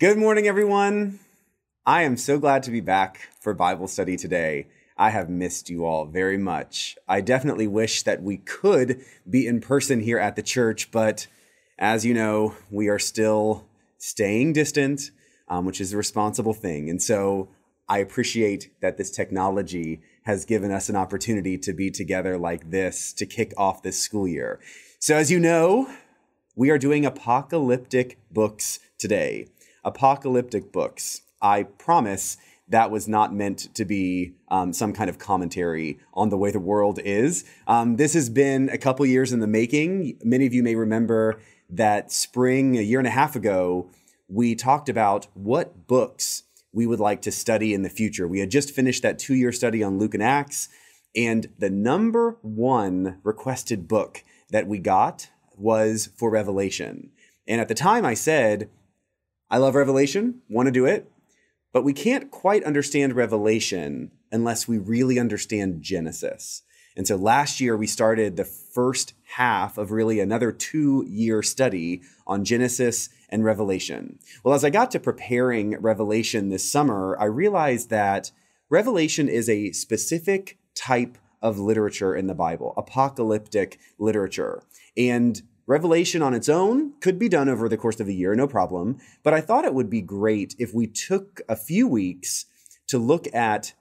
Good morning, everyone. I am so glad to be back for Bible study today. I have missed you all very much. I definitely wish that we could be in person here at the church, but as you know, we are still staying distant, um, which is a responsible thing. And so I appreciate that this technology has given us an opportunity to be together like this to kick off this school year. So, as you know, we are doing apocalyptic books today apocalyptic books. I promise that was not meant to be um, some kind of commentary on the way the world is. Um, this has been a couple years in the making. Many of you may remember that spring, a year and a half ago, we talked about what books we would like to study in the future. We had just finished that two year study on Luke and Acts, and the number one requested book that we got was for Revelation. And at the time, I said, I love Revelation, want to do it, but we can't quite understand Revelation unless we really understand Genesis. And so last year we started the first half of really another two year study on Genesis and Revelation. Well, as I got to preparing Revelation this summer, I realized that Revelation is a specific type of literature in the Bible, apocalyptic literature. And Revelation on its own could be done over the course of a year, no problem. But I thought it would be great if we took a few weeks to look at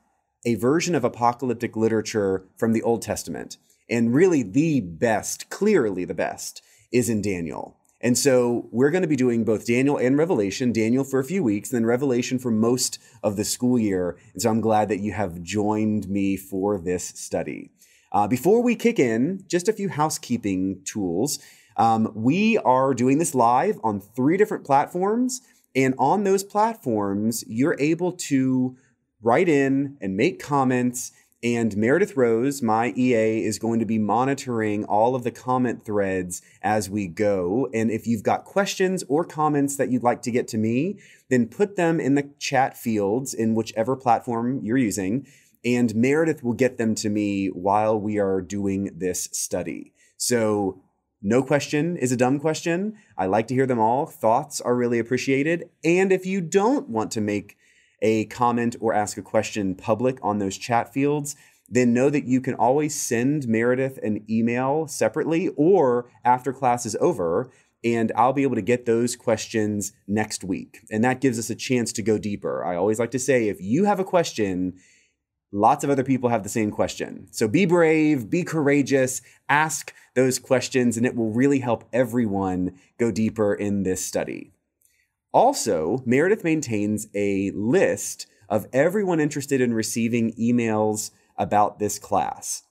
a version of apocalyptic literature from the Old Testament. And really, the best, clearly the best, is in Daniel. And so we're going to be doing both Daniel and Revelation, Daniel for a few weeks, and then Revelation for most of the school year. And so I'm glad that you have joined me for this study. Uh, before we kick in, just a few housekeeping tools. Um, we are doing this live on three different platforms. And on those platforms, you're able to write in and make comments. And Meredith Rose, my EA, is going to be monitoring all of the comment threads as we go. And if you've got questions or comments that you'd like to get to me, then put them in the chat fields in whichever platform you're using. And Meredith will get them to me while we are doing this study. So no question is a dumb question. I like to hear them all. Thoughts are really appreciated. And if you don't want to make a comment or ask a question public on those chat fields, then know that you can always send Meredith an email separately or after class is over, and I'll be able to get those questions next week. And that gives us a chance to go deeper. I always like to say if you have a question, lots of other people have the same question. So be brave, be courageous, ask those questions, and it will really help everyone go deeper in this study. Also, Meredith maintains a list of everyone interested in receiving emails about this class.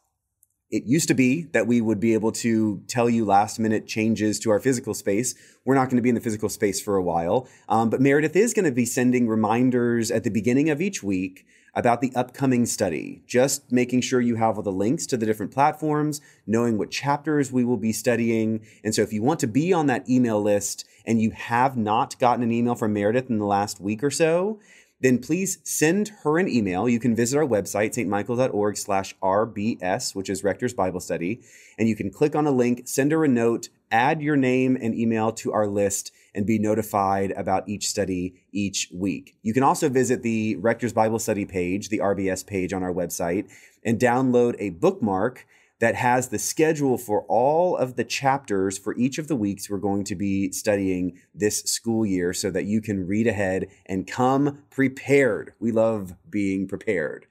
It used to be that we would be able to tell you last minute changes to our physical space. We're not going to be in the physical space for a while, um, but Meredith is going to be sending reminders at the beginning of each week about the upcoming study, just making sure you have all the links to the different platforms, knowing what chapters we will be studying. And so if you want to be on that email list and you have not gotten an email from Meredith in the last week or so, then please send her an email. You can visit our website, stmichael.org slash RBS, which is Rector's Bible Study, and you can click on a link, send her a note, add your name and email to our list, and be notified about each study each week. You can also visit the Rector's Bible Study page, the RBS page on our website, and download a bookmark that has the schedule for all of the chapters for each of the weeks we're going to be studying this school year so that you can read ahead and come prepared. We love being prepared.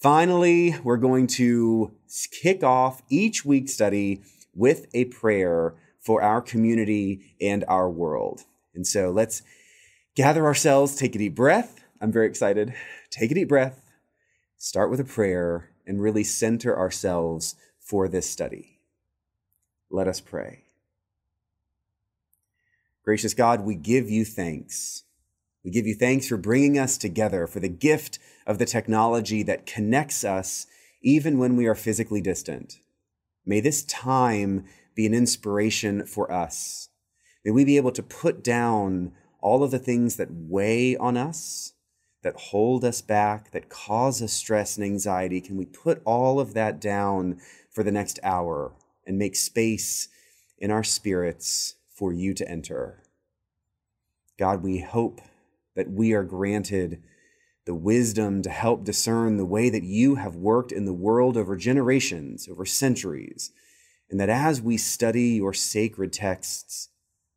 Finally, we're going to kick off each week study with a prayer for our community and our world. And so let's gather ourselves, take a deep breath. I'm very excited. Take a deep breath, start with a prayer, and really center ourselves for this study. Let us pray. Gracious God, we give you thanks. We give you thanks for bringing us together, for the gift of the technology that connects us even when we are physically distant. May this time be an inspiration for us. May we be able to put down all of the things that weigh on us, that hold us back, that cause us stress and anxiety. Can we put all of that down for the next hour and make space in our spirits for you to enter. God, we hope that we are granted the wisdom to help discern the way that you have worked in the world over generations, over centuries, and that as we study your sacred texts,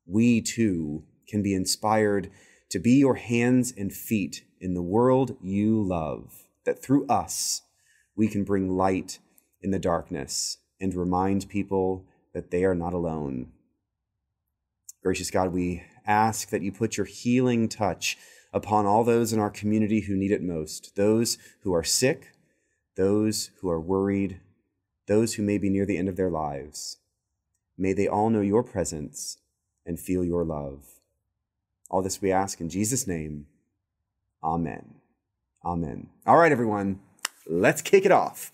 we too can be inspired to be your hands and feet in the world you love, that through us we can bring light in the darkness and remind people that they are not alone. Gracious God, we ask that you put your healing touch upon all those in our community who need it most those who are sick, those who are worried, those who may be near the end of their lives. May they all know your presence and feel your love. All this we ask in Jesus' name. Amen. Amen. All right, everyone, let's kick it off.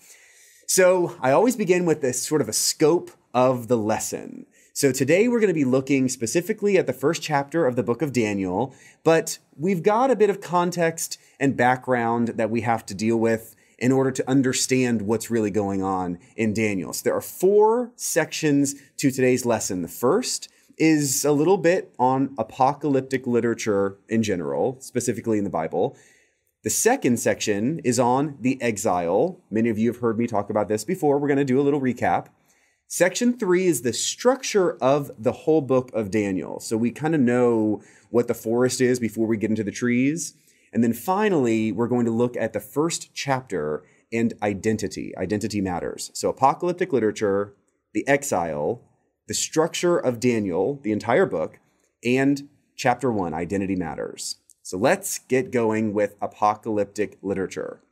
So, I always begin with this sort of a scope of the lesson. So today we're going to be looking specifically at the first chapter of the book of Daniel, but we've got a bit of context and background that we have to deal with in order to understand what's really going on in Daniel. So there are four sections to today's lesson. The first is a little bit on apocalyptic literature in general, specifically in the Bible. The second section is on the exile. Many of you have heard me talk about this before. We're going to do a little recap. Section three is the structure of the whole book of Daniel. So we kind of know what the forest is before we get into the trees. And then finally, we're going to look at the first chapter and identity. Identity matters. So apocalyptic literature, the exile, the structure of Daniel, the entire book, and chapter one, identity matters. So let's get going with apocalyptic literature.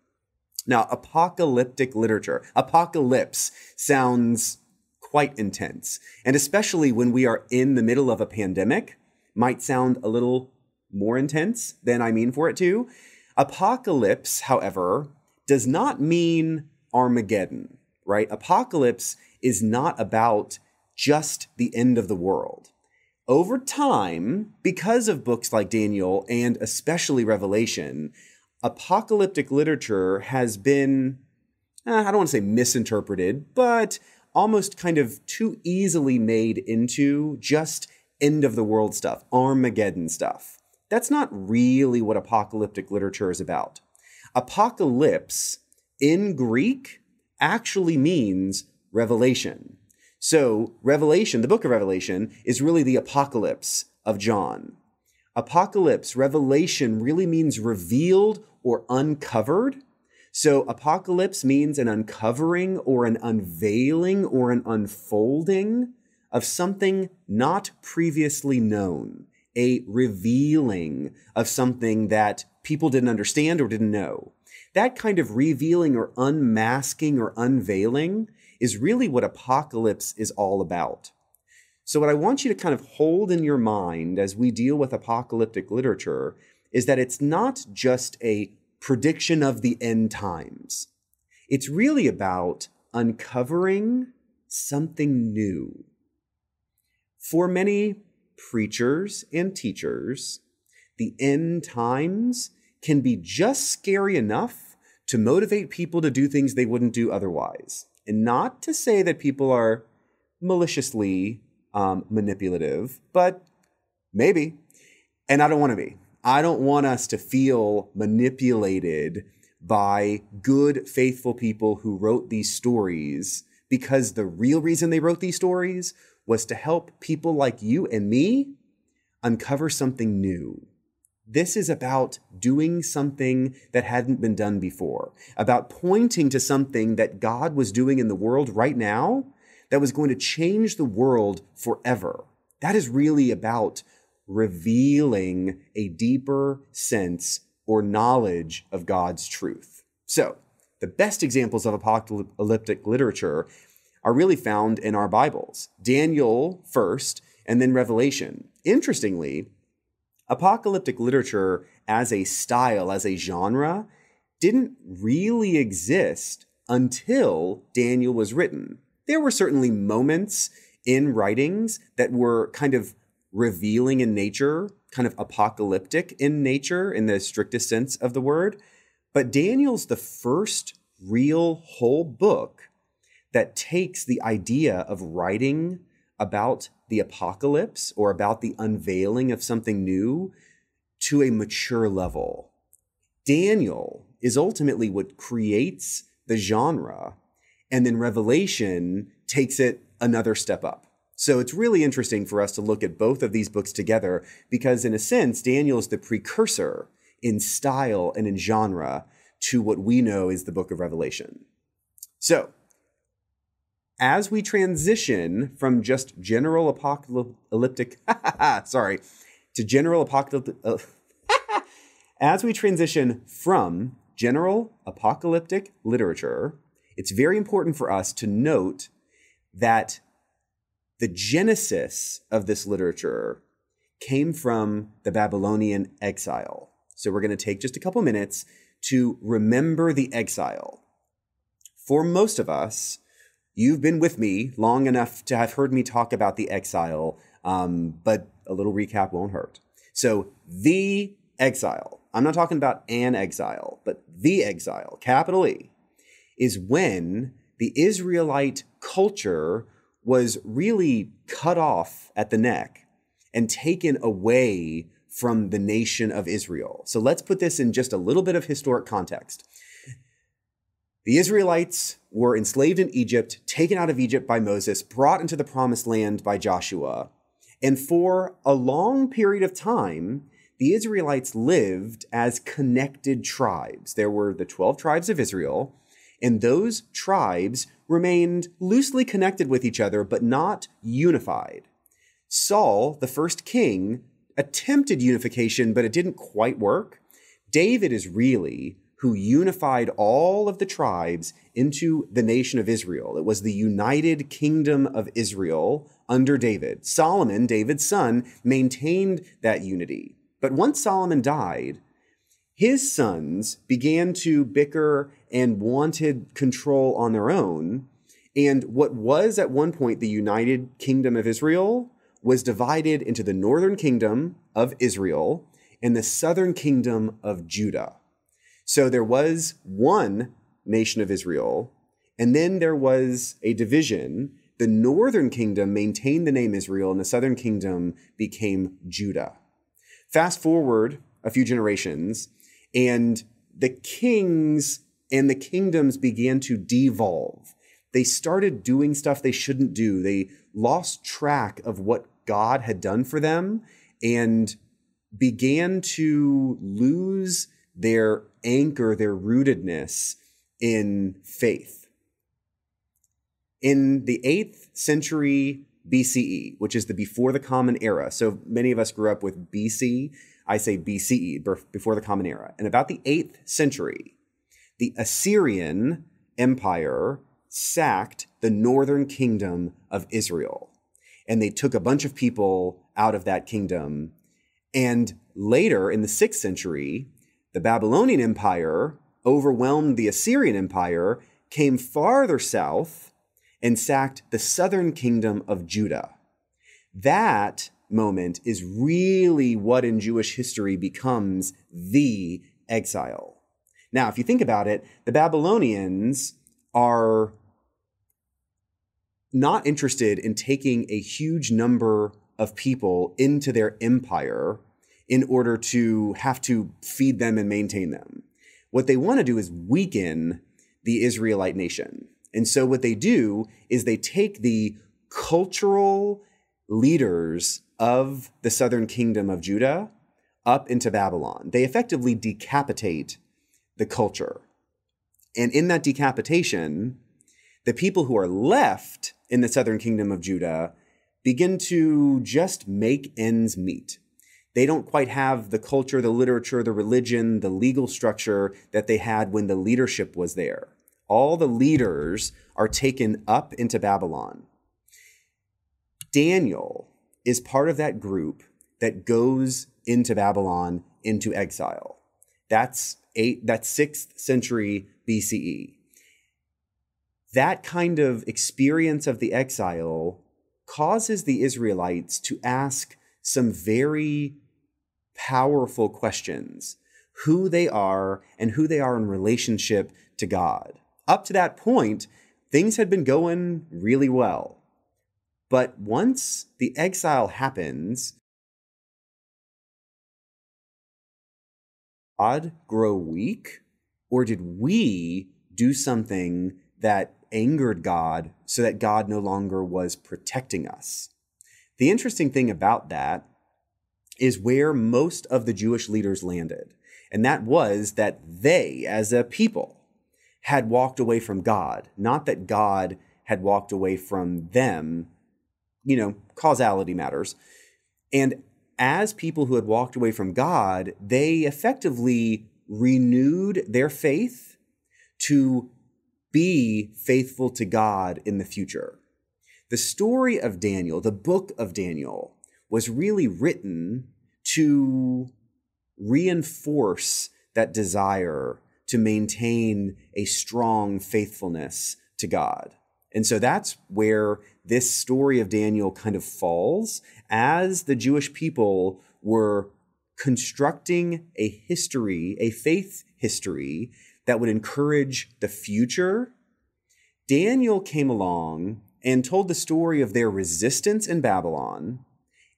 Now, apocalyptic literature, apocalypse sounds quite intense. And especially when we are in the middle of a pandemic, might sound a little more intense than I mean for it to. Apocalypse, however, does not mean Armageddon, right? Apocalypse is not about just the end of the world. Over time, because of books like Daniel and especially Revelation, apocalyptic literature has been, eh, I don't want to say misinterpreted, but almost kind of too easily made into just end of the world stuff, Armageddon stuff. That's not really what apocalyptic literature is about. Apocalypse in Greek actually means revelation. So, Revelation, the book of Revelation, is really the apocalypse of John. Apocalypse, revelation, really means revealed or uncovered. So, apocalypse means an uncovering or an unveiling or an unfolding of something not previously known, a revealing of something that people didn't understand or didn't know. That kind of revealing or unmasking or unveiling is really what apocalypse is all about. So, what I want you to kind of hold in your mind as we deal with apocalyptic literature is that it's not just a prediction of the end times. It's really about uncovering something new. For many preachers and teachers, the end times can be just scary enough to motivate people to do things they wouldn't do otherwise. And not to say that people are maliciously um, manipulative, but maybe. And I don't want to be. I don't want us to feel manipulated by good, faithful people who wrote these stories because the real reason they wrote these stories was to help people like you and me uncover something new. This is about doing something that hadn't been done before, about pointing to something that God was doing in the world right now that was going to change the world forever. That is really about revealing a deeper sense or knowledge of God's truth. So, the best examples of apocalyptic literature are really found in our Bibles Daniel first, and then Revelation. Interestingly, apocalyptic literature as a style, as a genre, didn't really exist until Daniel was written. There were certainly moments in writings that were kind of revealing in nature, kind of apocalyptic in nature in the strictest sense of the word. But Daniel's the first real whole book that takes the idea of writing about the apocalypse or about the unveiling of something new to a mature level. Daniel is ultimately what creates the genre, and then Revelation takes it another step up. So it's really interesting for us to look at both of these books together because, in a sense, Daniel is the precursor in style and in genre to what we know is the book of Revelation. So, as we transition from just general apocalyptic, sorry, to general apocalyptic, uh, as we transition from general apocalyptic literature, it's very important for us to note that the genesis of this literature came from the Babylonian exile. So we're going to take just a couple minutes to remember the exile. For most of us, you've been with me long enough to have heard me talk about the exile, um, but a little recap won't hurt. So, the exile, I'm not talking about an exile, but the exile, capital E, is when the Israelite culture was really cut off at the neck and taken away from the nation of Israel. So let's put this in just a little bit of historic context. The Israelites were enslaved in Egypt, taken out of Egypt by Moses, brought into the promised land by Joshua. And for a long period of time, the Israelites lived as connected tribes. There were the 12 tribes of Israel, and those tribes remained loosely connected with each other, but not unified. Saul, the first king, attempted unification, but it didn't quite work. David is really who unified all of the tribes into the nation of Israel. It was the united kingdom of Israel under David. Solomon, David's son, maintained that unity. But once Solomon died, his sons began to bicker and wanted control on their own. And what was at one point the united kingdom of Israel was divided into the northern kingdom of Israel and the southern kingdom of Judah. So there was one nation of Israel, and then there was a division. The northern kingdom maintained the name Israel, and the southern kingdom became Judah. Fast forward a few generations, and the kings and the kingdoms began to devolve. They started doing stuff they shouldn't do. They lost track of what God had done for them and began to lose their anchor, their rootedness in faith. In the 8th century BCE, which is the before the Common Era, so many of us grew up with BC. I say BCE, before the Common Era. And about the 8th century, the Assyrian Empire sacked the northern kingdom of Israel and they took a bunch of people out of that kingdom. And later in the sixth century, the Babylonian Empire overwhelmed the Assyrian Empire, came farther south, and sacked the southern kingdom of Judah. That moment is really what in Jewish history becomes the exile. Now, if you think about it, the Babylonians are not interested in taking a huge number of people into their empire in order to have to feed them and maintain them. What they want to do is weaken the Israelite nation. And so what they do is they take the cultural leaders of the southern kingdom of Judah up into Babylon. They effectively decapitate the culture. And in that decapitation, the people who are left in the southern kingdom of Judah begin to just make ends meet. They don't quite have the culture, the literature, the religion, the legal structure that they had when the leadership was there. All the leaders are taken up into Babylon. Daniel is part of that group that goes into Babylon into exile. That's eight, that's sixth century BCE that kind of experience of the exile causes the Israelites to ask some very powerful questions who they are and who they are in relationship to God. Up to that point, things had been going really well. But once the exile happens, God grow weak? Or did we do something that angered God so that God no longer was protecting us? The interesting thing about that is where most of the Jewish leaders landed. And that was that they, as a people, had walked away from God, not that God had walked away from them. You know, causality matters. And as people who had walked away from God, they effectively renewed their faith to be faithful to God in the future. The story of Daniel, the book of Daniel, was really written to reinforce that desire to maintain a strong faithfulness to God. And so that's where this story of Daniel kind of falls as the Jewish people were constructing a history, a faith history that would encourage the future. Daniel came along and told the story of their resistance in Babylon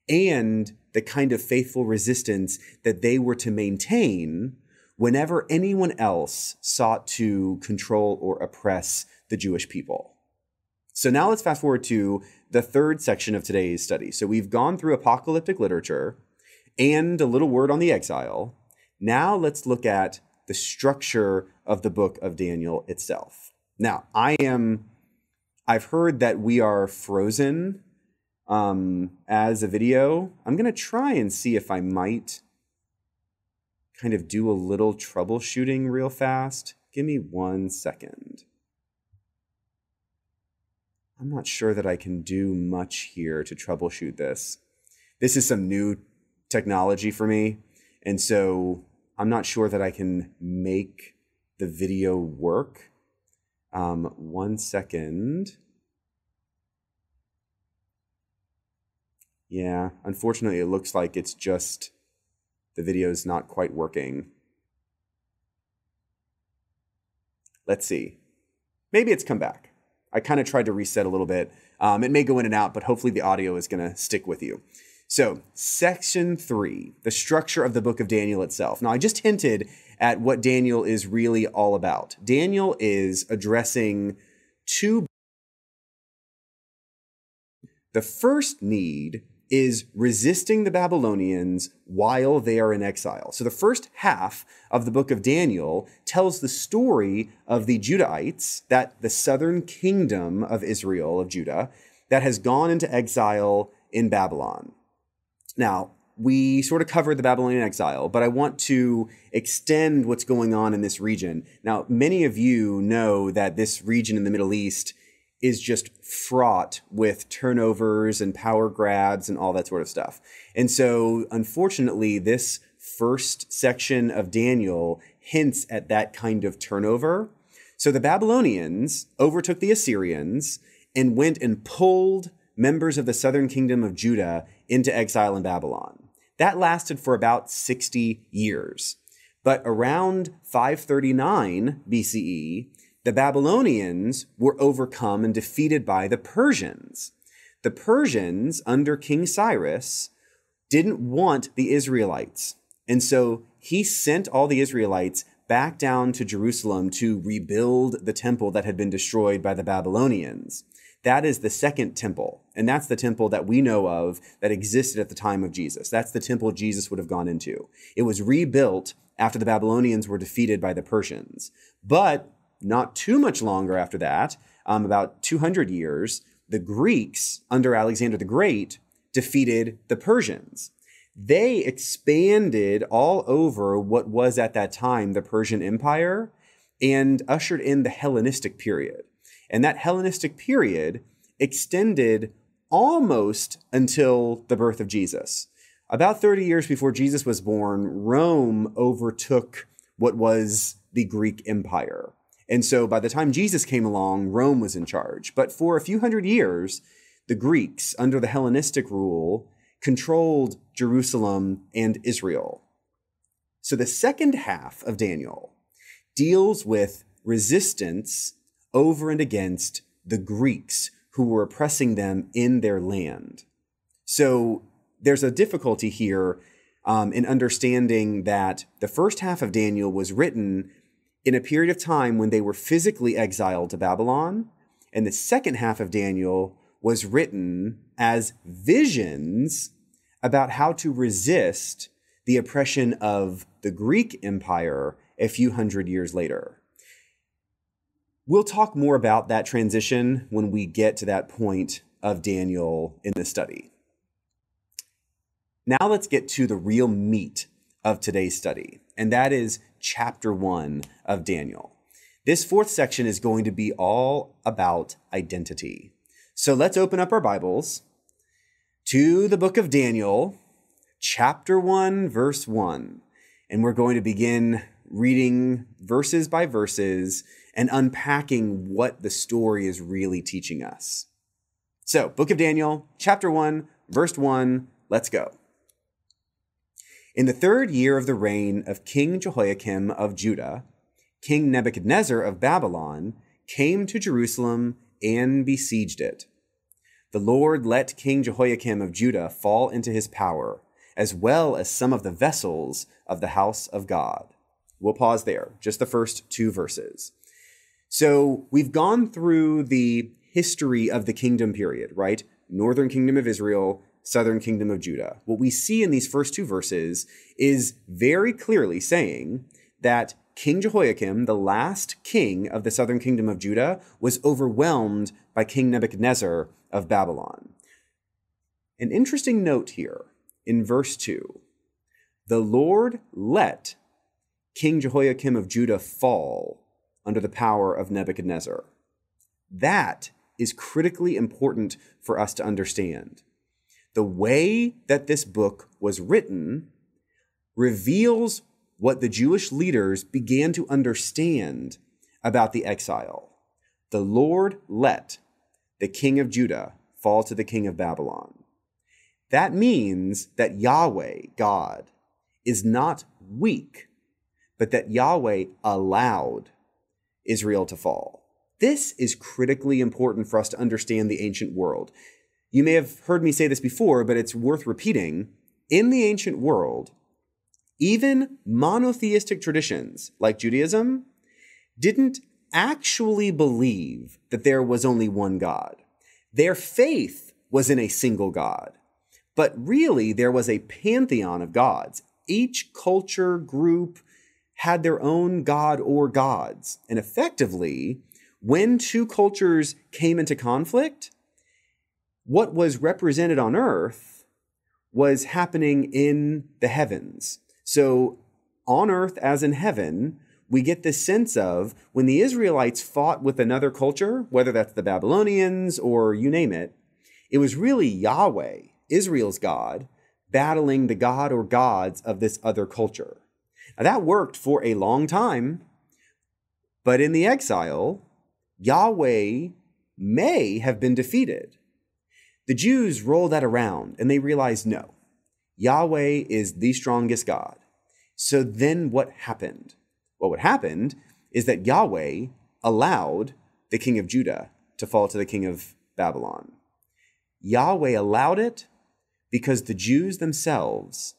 and the kind of faithful resistance that they were to maintain whenever anyone else sought to control or oppress the Jewish people. So now let's fast forward to the third section of today's study. So we've gone through apocalyptic literature and a little word on the exile. Now let's look at the structure of the book of Daniel itself. Now, I am I've heard that we are frozen um, as a video. I'm going to try and see if I might kind of do a little troubleshooting real fast. Give me one second. I'm not sure that I can do much here to troubleshoot this. This is some new technology for me. And so I'm not sure that I can make the video work. Um, one second. Yeah, unfortunately, it looks like it's just the video is not quite working. Let's see. Maybe it's come back. I kind of tried to reset a little bit. Um, it may go in and out, but hopefully the audio is going to stick with you. So, section three, the structure of the book of Daniel itself. Now, I just hinted at what Daniel is really all about. Daniel is addressing two. The first need is resisting the Babylonians while they are in exile. So the first half of the book of Daniel tells the story of the Judahites, that the southern kingdom of Israel, of Judah, that has gone into exile in Babylon. Now, we sort of covered the Babylonian exile, but I want to extend what's going on in this region. Now, many of you know that this region in the Middle East is just fraught with turnovers and power grabs and all that sort of stuff. And so, unfortunately, this first section of Daniel hints at that kind of turnover. So the Babylonians overtook the Assyrians and went and pulled members of the southern kingdom of Judah into exile in Babylon. That lasted for about 60 years. But around 539 BCE, the Babylonians were overcome and defeated by the Persians. The Persians, under King Cyrus, didn't want the Israelites. And so he sent all the Israelites back down to Jerusalem to rebuild the temple that had been destroyed by the Babylonians. That is the second temple. And that's the temple that we know of that existed at the time of Jesus. That's the temple Jesus would have gone into. It was rebuilt after the Babylonians were defeated by the Persians. But not too much longer after that, um, about 200 years, the Greeks under Alexander the Great defeated the Persians. They expanded all over what was at that time the Persian Empire and ushered in the Hellenistic period. And that Hellenistic period extended almost until the birth of Jesus. About 30 years before Jesus was born, Rome overtook what was the Greek Empire. And so by the time Jesus came along, Rome was in charge. But for a few hundred years, the Greeks, under the Hellenistic rule, controlled Jerusalem and Israel. So the second half of Daniel deals with resistance over and against the Greeks who were oppressing them in their land. So there's a difficulty here um, in understanding that the first half of Daniel was written in a period of time when they were physically exiled to Babylon, and the second half of Daniel was written as visions about how to resist the oppression of the Greek Empire a few hundred years later. We'll talk more about that transition when we get to that point of Daniel in the study. Now let's get to the real meat of today's study, and that is chapter one of Daniel. This fourth section is going to be all about identity. So let's open up our Bibles to the book of Daniel, chapter 1, verse 1. And we're going to begin reading verses by verses and unpacking what the story is really teaching us. So, book of Daniel, chapter 1, verse 1, let's go. In the third year of the reign of King Jehoiakim of Judah, King Nebuchadnezzar of Babylon came to Jerusalem and besieged it. The Lord let King Jehoiakim of Judah fall into his power, as well as some of the vessels of the house of God. We'll pause there, just the first two verses. So we've gone through the history of the kingdom period, right? Northern kingdom of Israel, southern kingdom of Judah. What we see in these first two verses is very clearly saying that King Jehoiakim, the last king of the southern kingdom of Judah, was overwhelmed by King Nebuchadnezzar of Babylon. An interesting note here in verse 2 the Lord let King Jehoiakim of Judah fall under the power of Nebuchadnezzar. That is critically important for us to understand. The way that this book was written reveals what the Jewish leaders began to understand about the exile. The Lord let the king of Judah fall to the king of Babylon. That means that Yahweh, God, is not weak, but that Yahweh allowed Israel to fall. This is critically important for us to understand the ancient world. You may have heard me say this before, but it's worth repeating. In the ancient world, even monotheistic traditions like Judaism didn't actually believe that there was only one God. Their faith was in a single God. But really, there was a pantheon of gods. Each culture group had their own god or gods. And effectively, when two cultures came into conflict, what was represented on earth was happening in the heavens. So, on earth as in heaven, we get this sense of when the Israelites fought with another culture, whether that's the Babylonians or you name it, it was really Yahweh, Israel's God, battling the God or gods of this other culture. That worked for a long time, but in the exile, Yahweh may have been defeated. The Jews roll that around and they realize no, Yahweh is the strongest God. So then what happened? Well, what happened is that Yahweh allowed the king of Judah to fall to the king of Babylon. Yahweh allowed it because the Jews themselves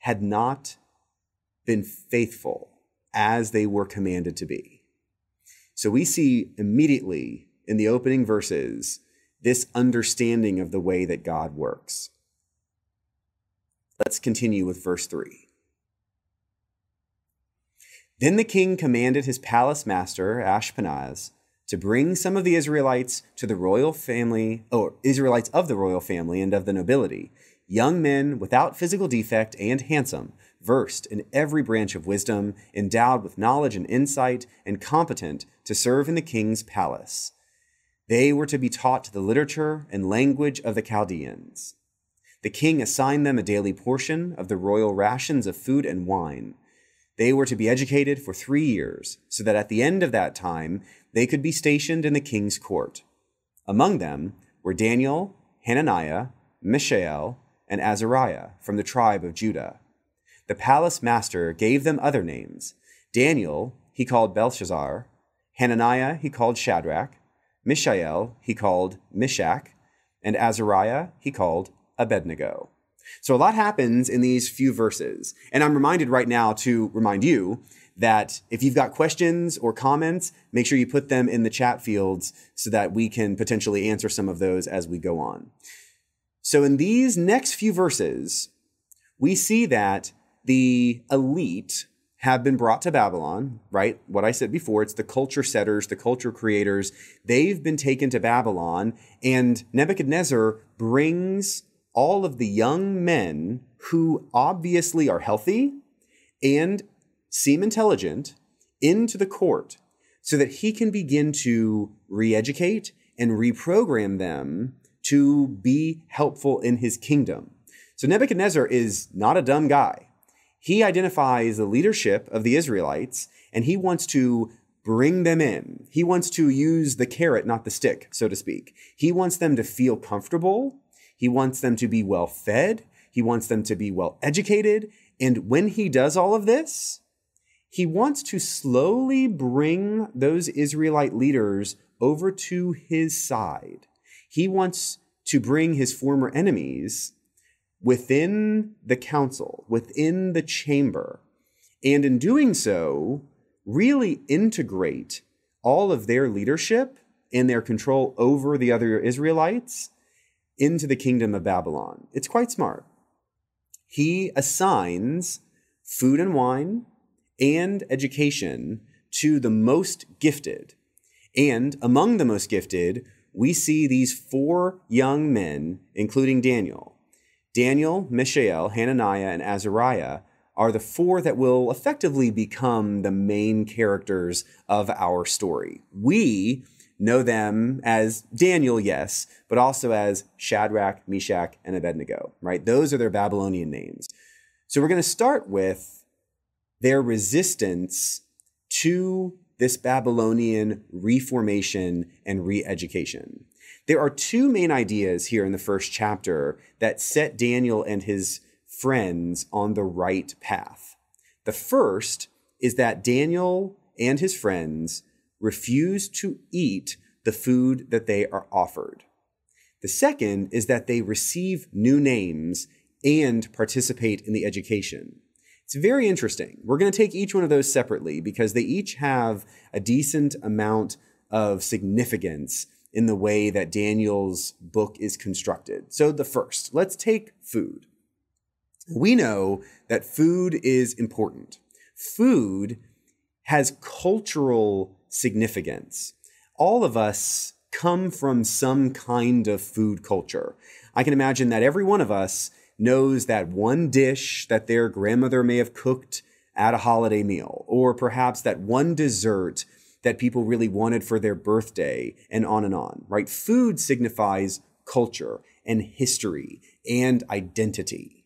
had not been faithful as they were commanded to be. So we see immediately in the opening verses this understanding of the way that God works. Let's continue with verse 3. Then the king commanded his palace master, Ashpenaz, to bring some of the Israelites to the royal family, or Israelites of the royal family and of the nobility, young men without physical defect and handsome, versed in every branch of wisdom, endowed with knowledge and insight, and competent to serve in the king's palace. They were to be taught the literature and language of the Chaldeans. The king assigned them a daily portion of the royal rations of food and wine. They were to be educated for three years, so that at the end of that time they could be stationed in the king's court. Among them were Daniel, Hananiah, Mishael, and Azariah from the tribe of Judah. The palace master gave them other names. Daniel he called Belshazzar, Hananiah he called Shadrach, Mishael he called Meshach, and Azariah he called Abednego. So a lot happens in these few verses. And I'm reminded right now to remind you that if you've got questions or comments, make sure you put them in the chat fields so that we can potentially answer some of those as we go on. So in these next few verses, we see that the elite have been brought to Babylon, right? What I said before, it's the culture setters, the culture creators. They've been taken to Babylon, and Nebuchadnezzar brings all of the young men who obviously are healthy and seem intelligent into the court so that he can begin to re educate and reprogram them to be helpful in his kingdom. So Nebuchadnezzar is not a dumb guy. He identifies the leadership of the Israelites and he wants to bring them in. He wants to use the carrot, not the stick, so to speak. He wants them to feel comfortable he wants them to be well fed. He wants them to be well educated. And when he does all of this, he wants to slowly bring those Israelite leaders over to his side. He wants to bring his former enemies within the council, within the chamber, and in doing so, really integrate all of their leadership and their control over the other Israelites into the kingdom of Babylon. It's quite smart. He assigns food and wine and education to the most gifted. And among the most gifted, we see these four young men, including Daniel. Daniel, Mishael, Hananiah, and Azariah are the four that will effectively become the main characters of our story. We know them as Daniel, yes, but also as Shadrach, Meshach, and Abednego, right? Those are their Babylonian names. So we're going to start with their resistance to this Babylonian reformation and re education. There are two main ideas here in the first chapter that set Daniel and his friends on the right path. The first is that Daniel and his friends refuse to eat the food that they are offered. The second is that they receive new names and participate in the education. It's very interesting. We're going to take each one of those separately because they each have a decent amount of significance in the way that Daniel's book is constructed. So, the first, let's take food. We know that food is important. Food has cultural significance. All of us come from some kind of food culture. I can imagine that every one of us knows that one dish that their grandmother may have cooked at a holiday meal, or perhaps that one dessert that people really wanted for their birthday, and on and on, right? Food signifies culture and history and identity.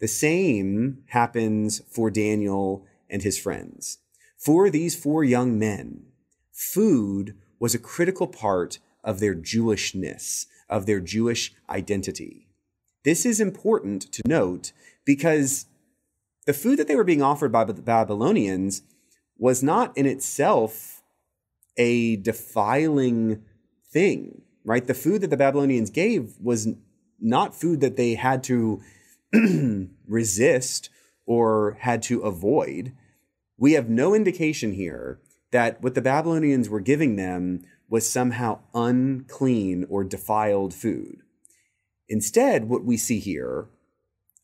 The same happens for Daniel and his friends. For these four young men, food was a critical part of their Jewishness, of their Jewish identity. This is important to note because the food that they were being offered by the Babylonians was not in itself a defiling thing, right? The food that the Babylonians gave was not food that they had to resist or had to avoid we have no indication here that what the Babylonians were giving them was somehow unclean or defiled food. Instead, what we see here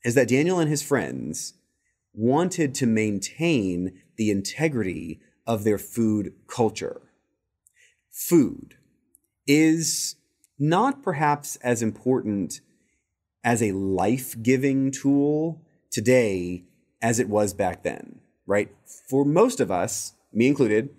is that Daniel and his friends wanted to maintain the integrity of their food culture. Food is not perhaps as important as a life giving tool today as it was back then right? For most of us, me included,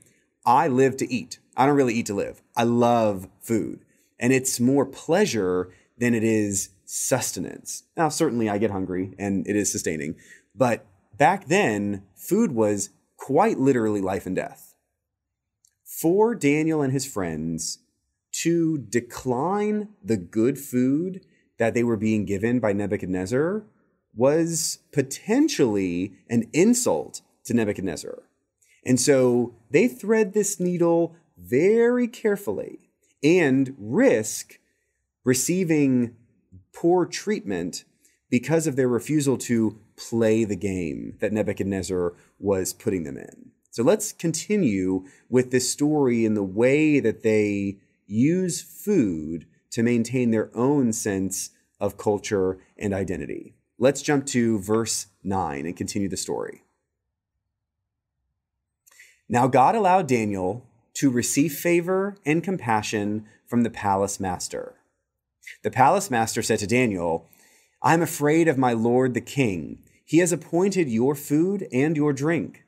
I live to eat. I don't really eat to live. I love food. And it's more pleasure than it is sustenance. Now, certainly I get hungry and it is sustaining, but back then, food was quite literally life and death. For Daniel and his friends to decline the good food that they were being given by Nebuchadnezzar was potentially an insult to Nebuchadnezzar. And so they thread this needle very carefully and risk receiving poor treatment because of their refusal to play the game that Nebuchadnezzar was putting them in. So let's continue with this story in the way that they use food to maintain their own sense of culture and identity. Let's jump to verse 9 and continue the story. Now, God allowed Daniel to receive favor and compassion from the palace master. The palace master said to Daniel, I am afraid of my lord the king. He has appointed your food and your drink.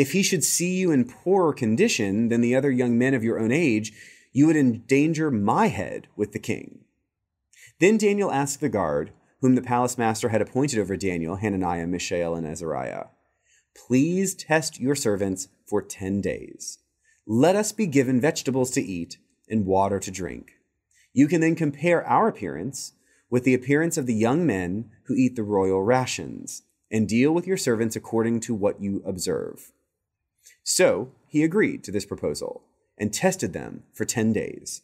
If he should see you in poorer condition than the other young men of your own age, you would endanger my head with the king. Then Daniel asked the guard, whom the palace master had appointed over Daniel, Hananiah, Mishael, and Azariah, Please test your servants for ten days. Let us be given vegetables to eat and water to drink. You can then compare our appearance with the appearance of the young men who eat the royal rations, and deal with your servants according to what you observe. So he agreed to this proposal and tested them for 10 days.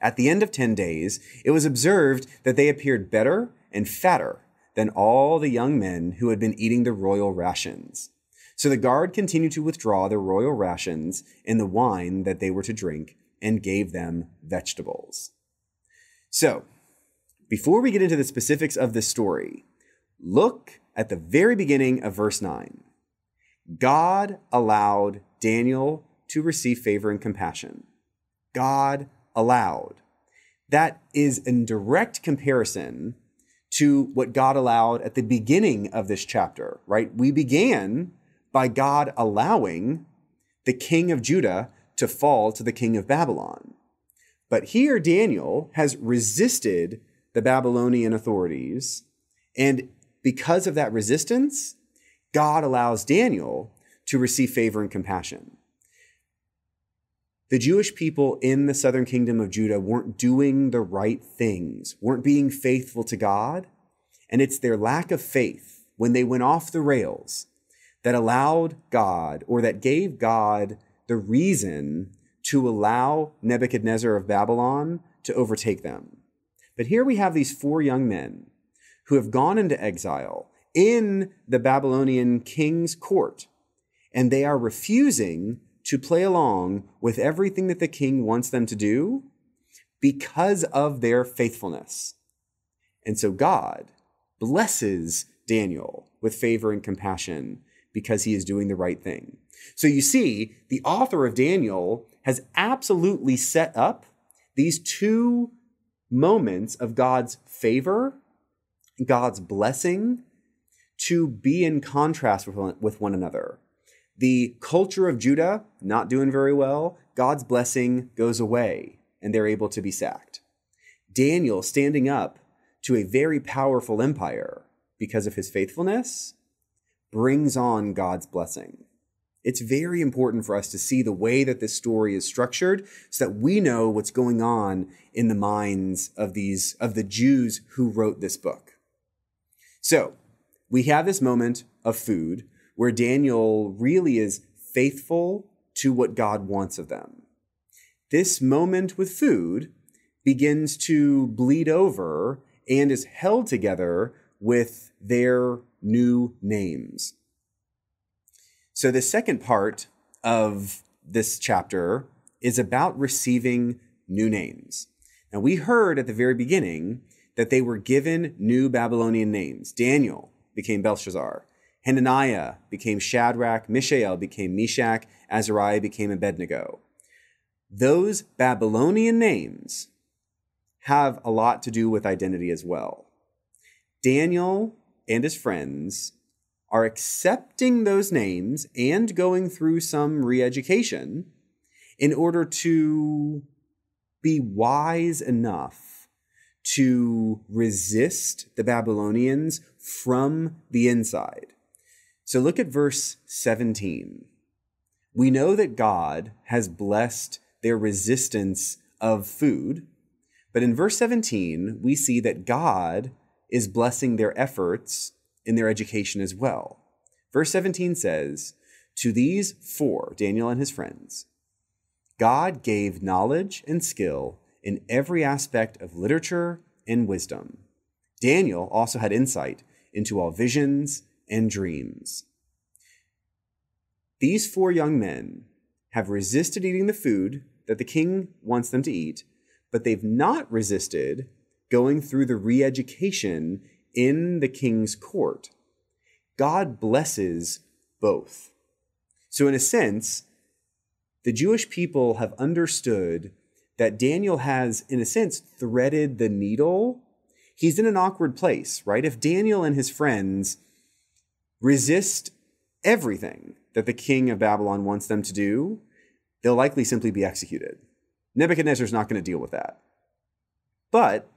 At the end of 10 days, it was observed that they appeared better and fatter than all the young men who had been eating the royal rations. So the guard continued to withdraw the royal rations and the wine that they were to drink and gave them vegetables. So, before we get into the specifics of this story, look at the very beginning of verse 9. God allowed Daniel to receive favor and compassion. God allowed. That is in direct comparison to what God allowed at the beginning of this chapter, right? We began by God allowing the king of Judah to fall to the king of Babylon. But here, Daniel has resisted the Babylonian authorities. And because of that resistance, God allows Daniel to receive favor and compassion. The Jewish people in the southern kingdom of Judah weren't doing the right things, weren't being faithful to God. And it's their lack of faith when they went off the rails that allowed God or that gave God the reason to allow Nebuchadnezzar of Babylon to overtake them. But here we have these four young men who have gone into exile in the Babylonian king's court, and they are refusing to play along with everything that the king wants them to do because of their faithfulness. And so God blesses Daniel with favor and compassion because he is doing the right thing. So you see, the author of Daniel has absolutely set up these two moments of God's favor, God's blessing, to be in contrast with one, with one another. The culture of Judah not doing very well, God's blessing goes away and they're able to be sacked. Daniel standing up to a very powerful empire because of his faithfulness brings on God's blessing. It's very important for us to see the way that this story is structured so that we know what's going on in the minds of these of the Jews who wrote this book. So, we have this moment of food where Daniel really is faithful to what God wants of them. This moment with food begins to bleed over and is held together with their new names. So, the second part of this chapter is about receiving new names. Now, we heard at the very beginning that they were given new Babylonian names. Daniel became Belshazzar. Hananiah became Shadrach. Mishael became Meshach. Azariah became Abednego. Those Babylonian names have a lot to do with identity as well. Daniel and his friends are accepting those names and going through some re education in order to be wise enough to resist the Babylonians from the inside. So look at verse 17. We know that God has blessed their resistance of food, but in verse 17, we see that God is blessing their efforts in their education as well. Verse 17 says, To these four, Daniel and his friends, God gave knowledge and skill in every aspect of literature and wisdom. Daniel also had insight into all visions and dreams. These four young men have resisted eating the food that the king wants them to eat, but they've not resisted going through the re education in the king's court. God blesses both. So, in a sense, the Jewish people have understood that Daniel has, in a sense, threaded the needle. He's in an awkward place, right? If Daniel and his friends resist everything that the king of Babylon wants them to do, they'll likely simply be executed. Nebuchadnezzar's not going to deal with that. But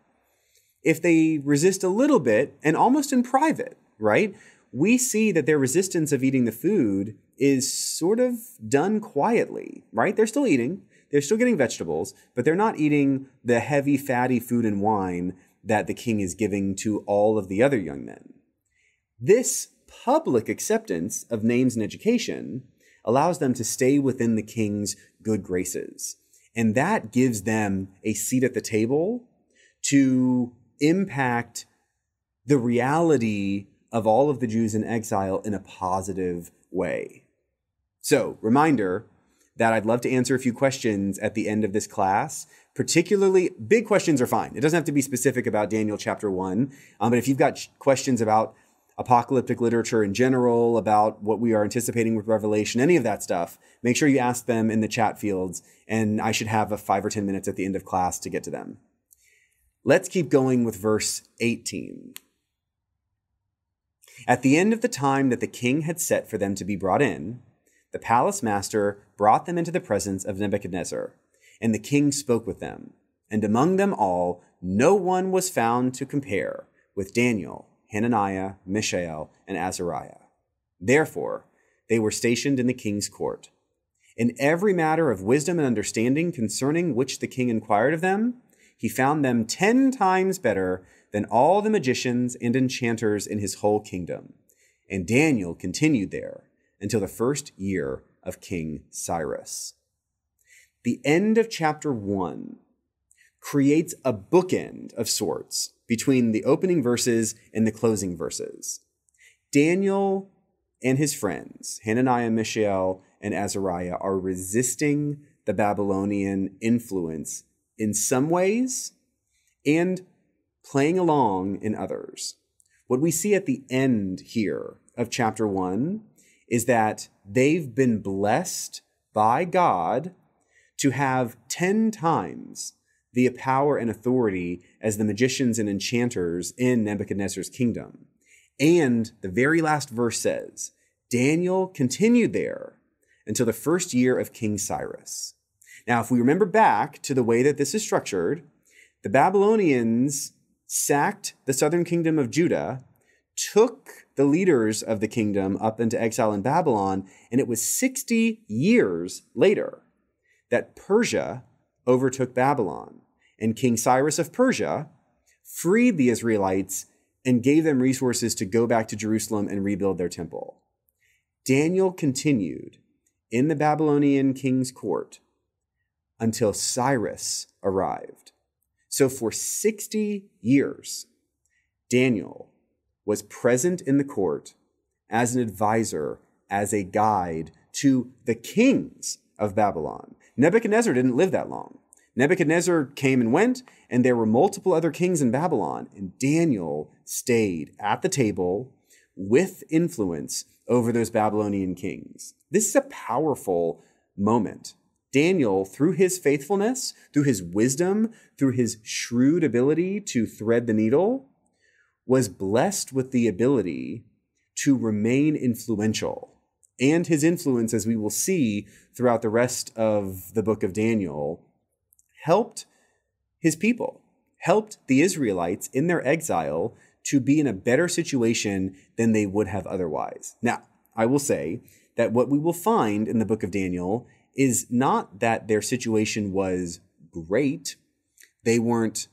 if they resist a little bit and almost in private, right? We see that their resistance of eating the food is sort of done quietly, right? They're still eating, they're still getting vegetables, but they're not eating the heavy, fatty food and wine that the king is giving to all of the other young men. This public acceptance of names and education allows them to stay within the king's good graces. And that gives them a seat at the table to impact the reality of all of the Jews in exile in a positive way. So, reminder that I'd love to answer a few questions at the end of this class. Particularly, big questions are fine. It doesn't have to be specific about Daniel chapter one. Um, but if you've got questions about apocalyptic literature in general, about what we are anticipating with Revelation, any of that stuff, make sure you ask them in the chat fields. And I should have a five or 10 minutes at the end of class to get to them. Let's keep going with verse 18. At the end of the time that the king had set for them to be brought in, the palace master brought them into the presence of Nebuchadnezzar, and the king spoke with them. And among them all, no one was found to compare with Daniel, Hananiah, Mishael, and Azariah. Therefore, they were stationed in the king's court. In every matter of wisdom and understanding concerning which the king inquired of them, he found them ten times better than all the magicians and enchanters in his whole kingdom. And Daniel continued there until the first year of King Cyrus. The end of chapter one creates a bookend of sorts between the opening verses and the closing verses. Daniel and his friends, Hananiah, Mishael, and Azariah, are resisting the Babylonian influence in some ways and playing along in others. What we see at the end here of chapter one is that they've been blessed by God to have 10 times the power and authority as the magicians and enchanters in Nebuchadnezzar's kingdom. And the very last verse says, Daniel continued there until the first year of King Cyrus. Now, if we remember back to the way that this is structured, the Babylonians sacked the southern kingdom of Judah, took the leaders of the kingdom up into exile in Babylon, and it was 60 years later that Persia overtook Babylon. And King Cyrus of Persia freed the Israelites and gave them resources to go back to Jerusalem and rebuild their temple. Daniel continued in the Babylonian king's court until Cyrus arrived. So for 60 years, Daniel was present in the court as an advisor, as a guide to the kings of Babylon. Nebuchadnezzar didn't live that long. Nebuchadnezzar came and went, and there were multiple other kings in Babylon, and Daniel stayed at the table with influence over those Babylonian kings. This is a powerful moment. Daniel, through his faithfulness, through his wisdom, through his shrewd ability to thread the needle, was blessed with the ability to remain influential. And his influence, as we will see throughout the rest of the book of Daniel, helped his people, helped the Israelites in their exile to be in a better situation than they would have otherwise. Now, I will say that what we will find in the book of Daniel is not that their situation was great. They weren't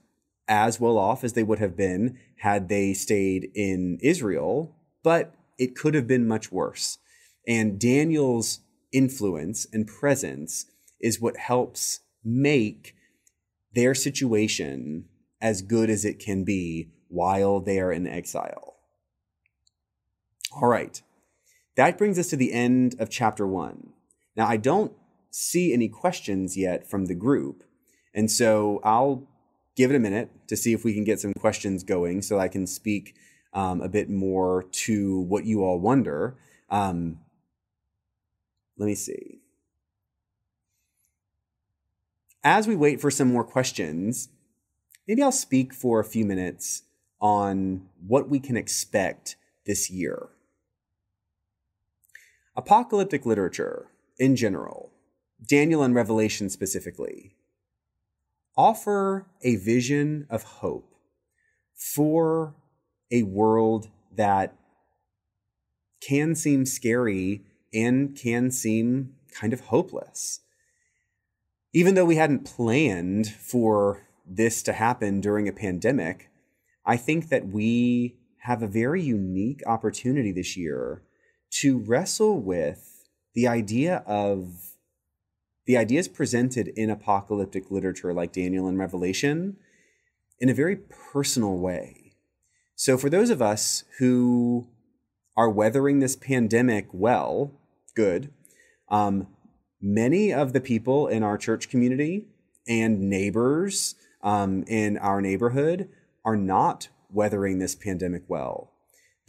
as well off as they would have been had they stayed in Israel, but it could have been much worse. And Daniel's influence and presence is what helps make their situation as good as it can be while they are in exile. All right, that brings us to the end of chapter one. Now, I don't see any questions yet from the group, and so I'll give it a minute to see if we can get some questions going so I can speak um, a bit more to what you all wonder. Um, let me see. As we wait for some more questions, maybe I'll speak for a few minutes on what we can expect this year. Apocalyptic literature in general, Daniel and Revelation specifically, offer a vision of hope for a world that can seem scary and can seem kind of hopeless. Even though we hadn't planned for this to happen during a pandemic, I think that we have a very unique opportunity this year to wrestle with the idea of the ideas presented in apocalyptic literature like Daniel and Revelation in a very personal way. So, for those of us who are weathering this pandemic well, good, um, many of the people in our church community and neighbors um, in our neighborhood are not weathering this pandemic well.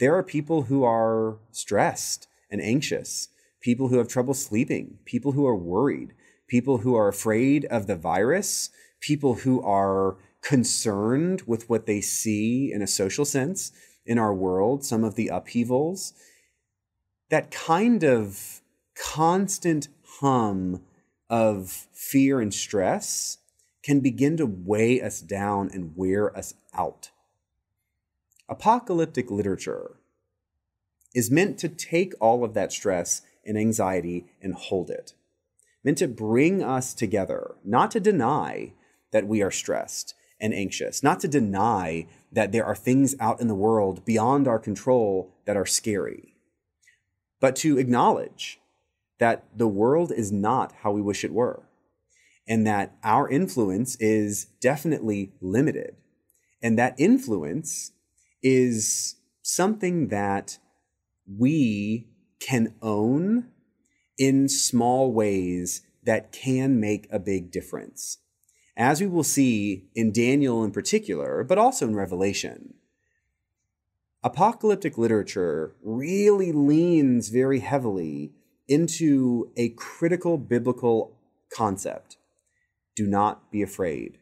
There are people who are stressed and anxious, people who have trouble sleeping, people who are worried, people who are afraid of the virus, people who are concerned with what they see in a social sense in our world, some of the upheavals. That kind of constant hum of fear and stress can begin to weigh us down and wear us out. Apocalyptic literature is meant to take all of that stress and anxiety and hold it meant to bring us together, not to deny that we are stressed and anxious, not to deny that there are things out in the world beyond our control that are scary, but to acknowledge that the world is not how we wish it were, and that our influence is definitely limited. And that influence is something that we can own in small ways that can make a big difference. As we will see in Daniel in particular, but also in Revelation, apocalyptic literature really leans very heavily into a critical biblical concept do not be afraid.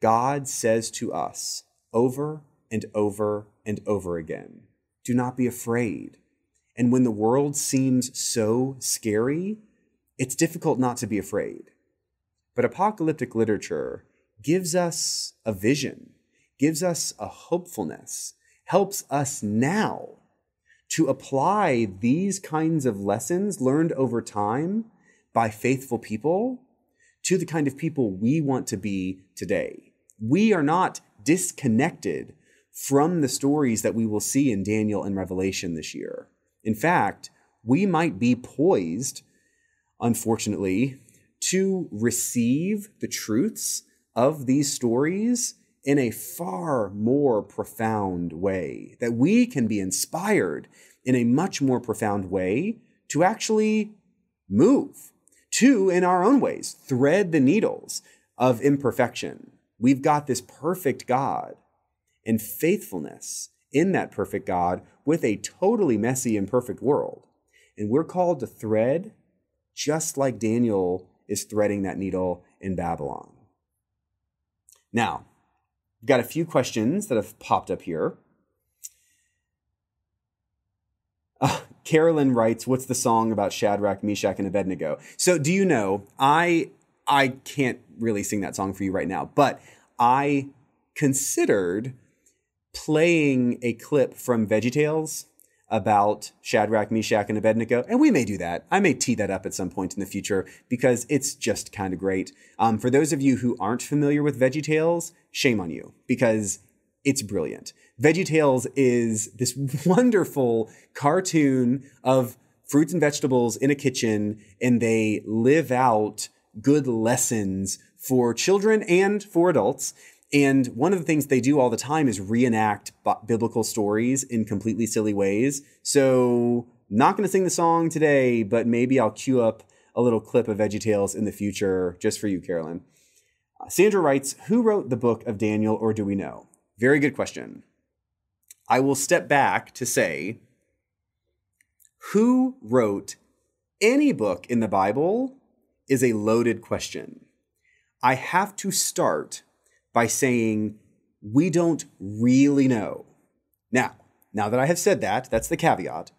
God says to us over and over and over again do not be afraid. And when the world seems so scary, it's difficult not to be afraid. But apocalyptic literature gives us a vision, gives us a hopefulness, helps us now to apply these kinds of lessons learned over time by faithful people to the kind of people we want to be today. We are not disconnected from the stories that we will see in Daniel and Revelation this year. In fact, we might be poised, unfortunately, to receive the truths of these stories in a far more profound way, that we can be inspired in a much more profound way to actually move, to, in our own ways, thread the needles of imperfection. We've got this perfect God and faithfulness in that perfect God with a totally messy and perfect world. And we're called to thread just like Daniel is threading that needle in Babylon. Now, we've got a few questions that have popped up here. Uh, Carolyn writes, "What's the song about Shadrach, Meshach, and Abednego?" So, do you know? I I can't really sing that song for you right now, but I considered playing a clip from VeggieTales about Shadrach, Meshach, and Abednego, and we may do that. I may tee that up at some point in the future because it's just kind of great. Um, for those of you who aren't familiar with VeggieTales, shame on you because it's brilliant. VeggieTales is this wonderful cartoon of fruits and vegetables in a kitchen, and they live out good lessons for children and for adults And one of the things they do all the time is reenact biblical stories in completely silly ways. So, not going to sing the song today, but maybe I'll cue up a little clip of VeggieTales in the future just for you, Carolyn. Uh, Sandra writes, Who wrote the book of Daniel, or do we know? Very good question. I will step back to say, Who wrote any book in the Bible is a loaded question. I have to start by saying, we don't really know. Now, now that I have said that, that's the caveat,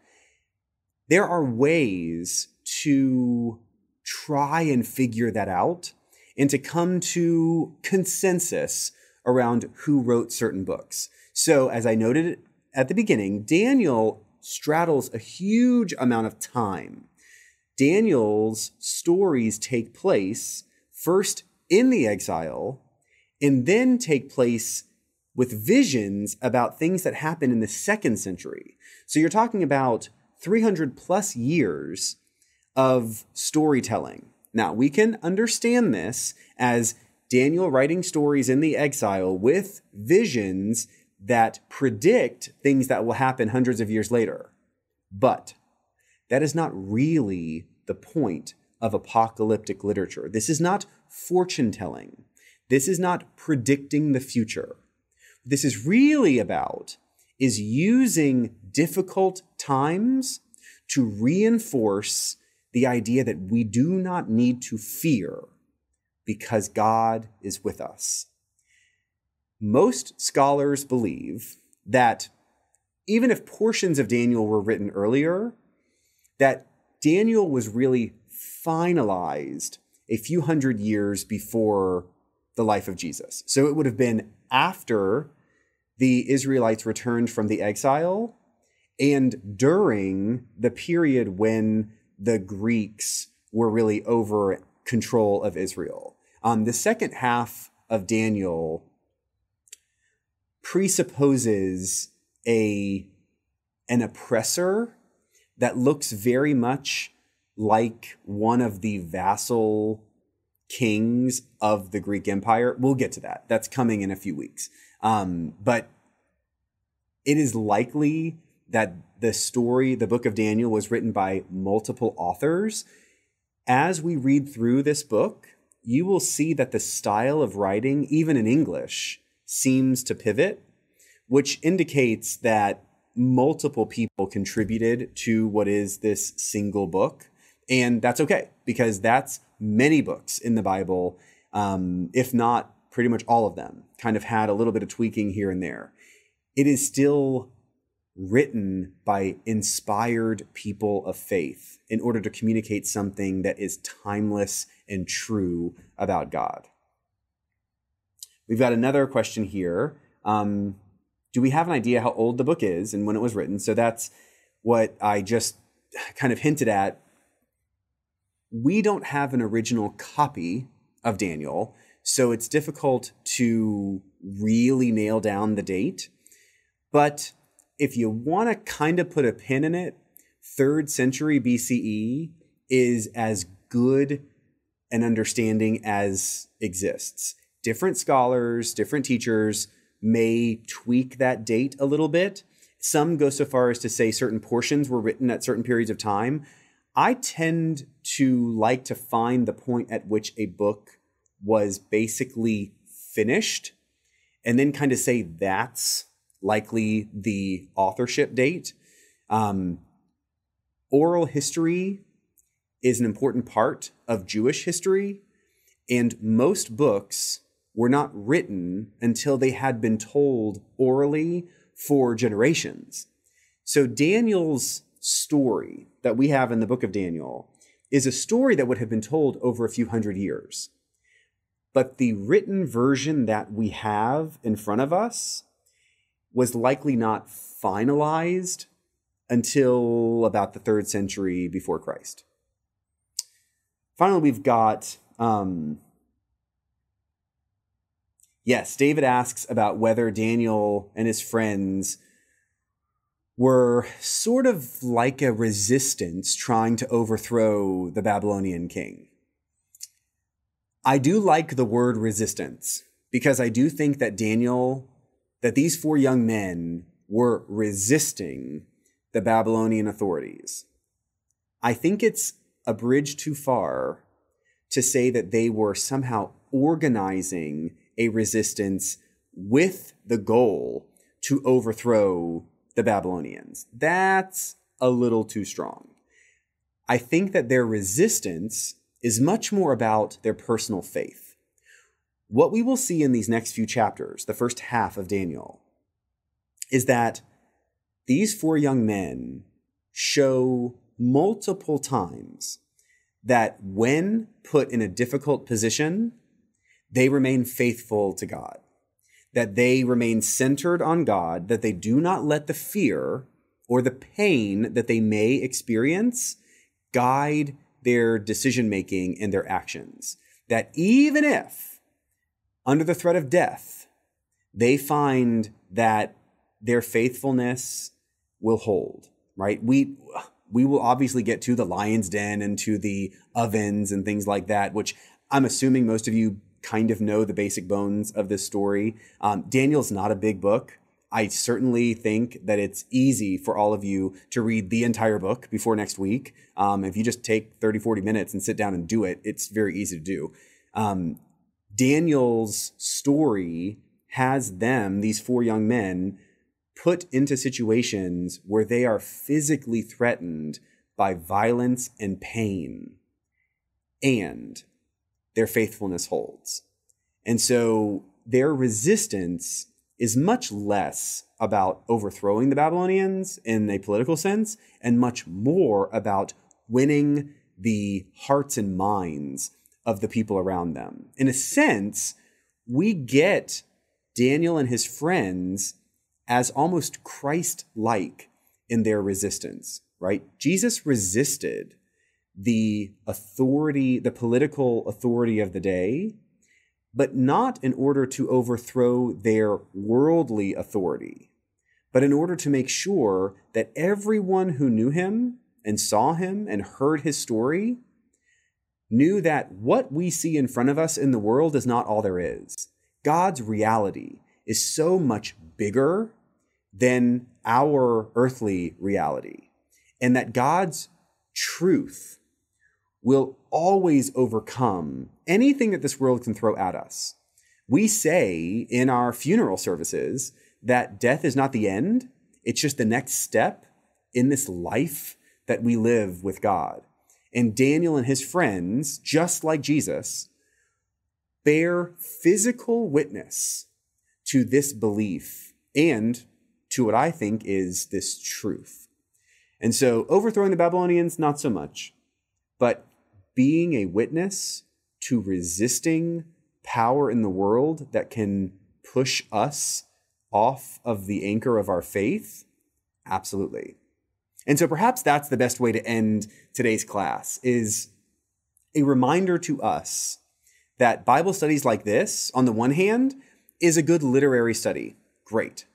there are ways to try and figure that out and to come to consensus around who wrote certain books. So, as I noted at the beginning, Daniel straddles a huge amount of time. Daniel's stories take place first in the exile and then take place with visions about things that happen in the second century. So you're talking about 300 plus years of storytelling. Now, we can understand this as Daniel writing stories in the exile with visions that predict things that will happen hundreds of years later. But that is not really the point of apocalyptic literature. This is not fortune telling. This is not predicting the future. What this is really about is using difficult times to reinforce the idea that we do not need to fear because God is with us. Most scholars believe that even if portions of Daniel were written earlier, that Daniel was really finalized a few hundred years before the life of Jesus. So it would have been after the Israelites returned from the exile and during the period when the Greeks were really over control of Israel. Um, the second half of Daniel presupposes a an oppressor that looks very much like one of the vassal kings of the Greek Empire. We'll get to that. That's coming in a few weeks. Um, but it is likely that the story, the book of Daniel, was written by multiple authors. As we read through this book, you will see that the style of writing, even in English, seems to pivot, which indicates that multiple people contributed to what is this single book. And that's okay because that's many books in the Bible, um, if not pretty much all of them, kind of had a little bit of tweaking here and there. It is still written by inspired people of faith in order to communicate something that is timeless and true about God. We've got another question here. Um, do we have an idea how old the book is and when it was written? So that's what I just kind of hinted at we don't have an original copy of Daniel, so it's difficult to really nail down the date. But if you want to kind of put a pin in it, third century BCE is as good an understanding as exists. Different scholars, different teachers may tweak that date a little bit. Some go so far as to say certain portions were written at certain periods of time, I tend to like to find the point at which a book was basically finished and then kind of say that's likely the authorship date. Um, oral history is an important part of Jewish history, and most books were not written until they had been told orally for generations. So Daniel's story that we have in the book of Daniel is a story that would have been told over a few hundred years. But the written version that we have in front of us was likely not finalized until about the third century before Christ. Finally, we've got. Um, yes, David asks about whether Daniel and his friends were sort of like a resistance trying to overthrow the Babylonian king. I do like the word resistance because I do think that Daniel, that these four young men were resisting the Babylonian authorities. I think it's a bridge too far to say that they were somehow organizing a resistance with the goal to overthrow the Babylonians. That's a little too strong. I think that their resistance is much more about their personal faith. What we will see in these next few chapters, the first half of Daniel, is that these four young men show multiple times that when put in a difficult position, they remain faithful to God, that they remain centered on God, that they do not let the fear or the pain that they may experience guide their decision making and their actions. That even if, under the threat of death, they find that their faithfulness will hold, right? We, we will obviously get to the lion's den and to the ovens and things like that, which I'm assuming most of you kind of know the basic bones of this story. Um, Daniel's not a big book. I certainly think that it's easy for all of you to read the entire book before next week. Um, if you just take 30, 40 minutes and sit down and do it, it's very easy to do. Um, Daniel's story has them, these four young men, put into situations where they are physically threatened by violence and pain, and their faithfulness holds. And so their resistance is much less about overthrowing the Babylonians in a political sense and much more about winning the hearts and minds of the people around them. In a sense, we get Daniel and his friends as almost Christ like in their resistance, right? Jesus resisted the authority, the political authority of the day but not in order to overthrow their worldly authority, but in order to make sure that everyone who knew him and saw him and heard his story knew that what we see in front of us in the world is not all there is. God's reality is so much bigger than our earthly reality, and that God's truth will always overcome anything that this world can throw at us. We say in our funeral services that death is not the end, it's just the next step in this life that we live with God. And Daniel and his friends, just like Jesus, bear physical witness to this belief and to what I think is this truth. And so, overthrowing the Babylonians, not so much, but being a witness to resisting power in the world that can push us off of the anchor of our faith? Absolutely. And so perhaps that's the best way to end today's class is a reminder to us that Bible studies like this, on the one hand, is a good literary study. Great.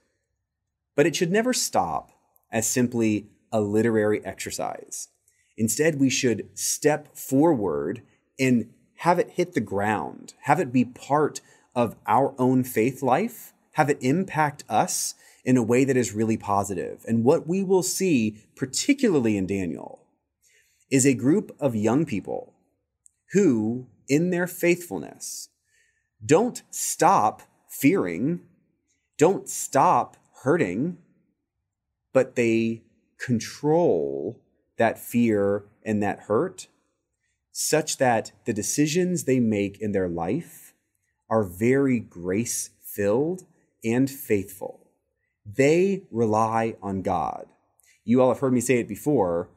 But it should never stop as simply a literary exercise. Instead, we should step forward and have it hit the ground, have it be part of our own faith life, have it impact us in a way that is really positive. And what we will see, particularly in Daniel, is a group of young people who, in their faithfulness, don't stop fearing, don't stop hurting, but they control that fear and that hurt such that the decisions they make in their life are very grace filled and faithful. They rely on God. You all have heard me say it before.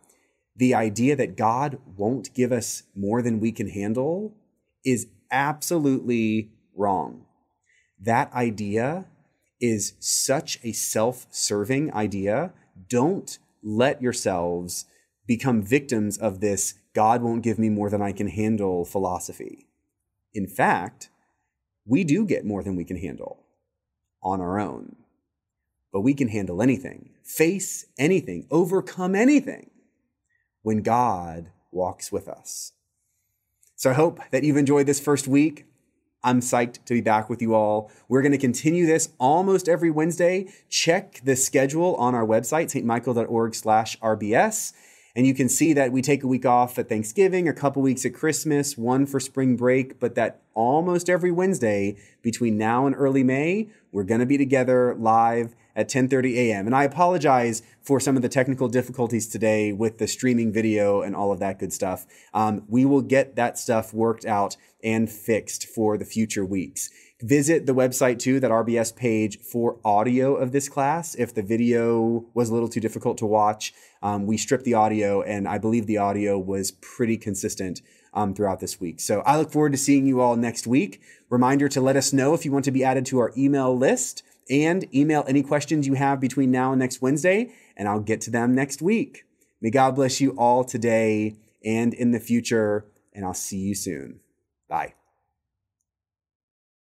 The idea that God won't give us more than we can handle is absolutely wrong. That idea is such a self serving idea. Don't let yourselves become victims of this God won't give me more than I can handle philosophy. In fact, we do get more than we can handle on our own. But we can handle anything, face anything, overcome anything when God walks with us. So I hope that you've enjoyed this first week. I'm psyched to be back with you all. We're going to continue this almost every Wednesday. Check the schedule on our website, stmichael.org slash RBS. And you can see that we take a week off at Thanksgiving, a couple weeks at Christmas, one for spring break, but that almost every Wednesday between now and early May, we're going to be together live at 10:30 a.m. And I apologize for some of the technical difficulties today with the streaming video and all of that good stuff. Um, we will get that stuff worked out and fixed for the future weeks. Visit the website too, that RBS page for audio of this class. If the video was a little too difficult to watch, um, we stripped the audio, and I believe the audio was pretty consistent um, throughout this week. So I look forward to seeing you all next week. Reminder to let us know if you want to be added to our email list and email any questions you have between now and next Wednesday, and I'll get to them next week. May God bless you all today and in the future, and I'll see you soon. Bye.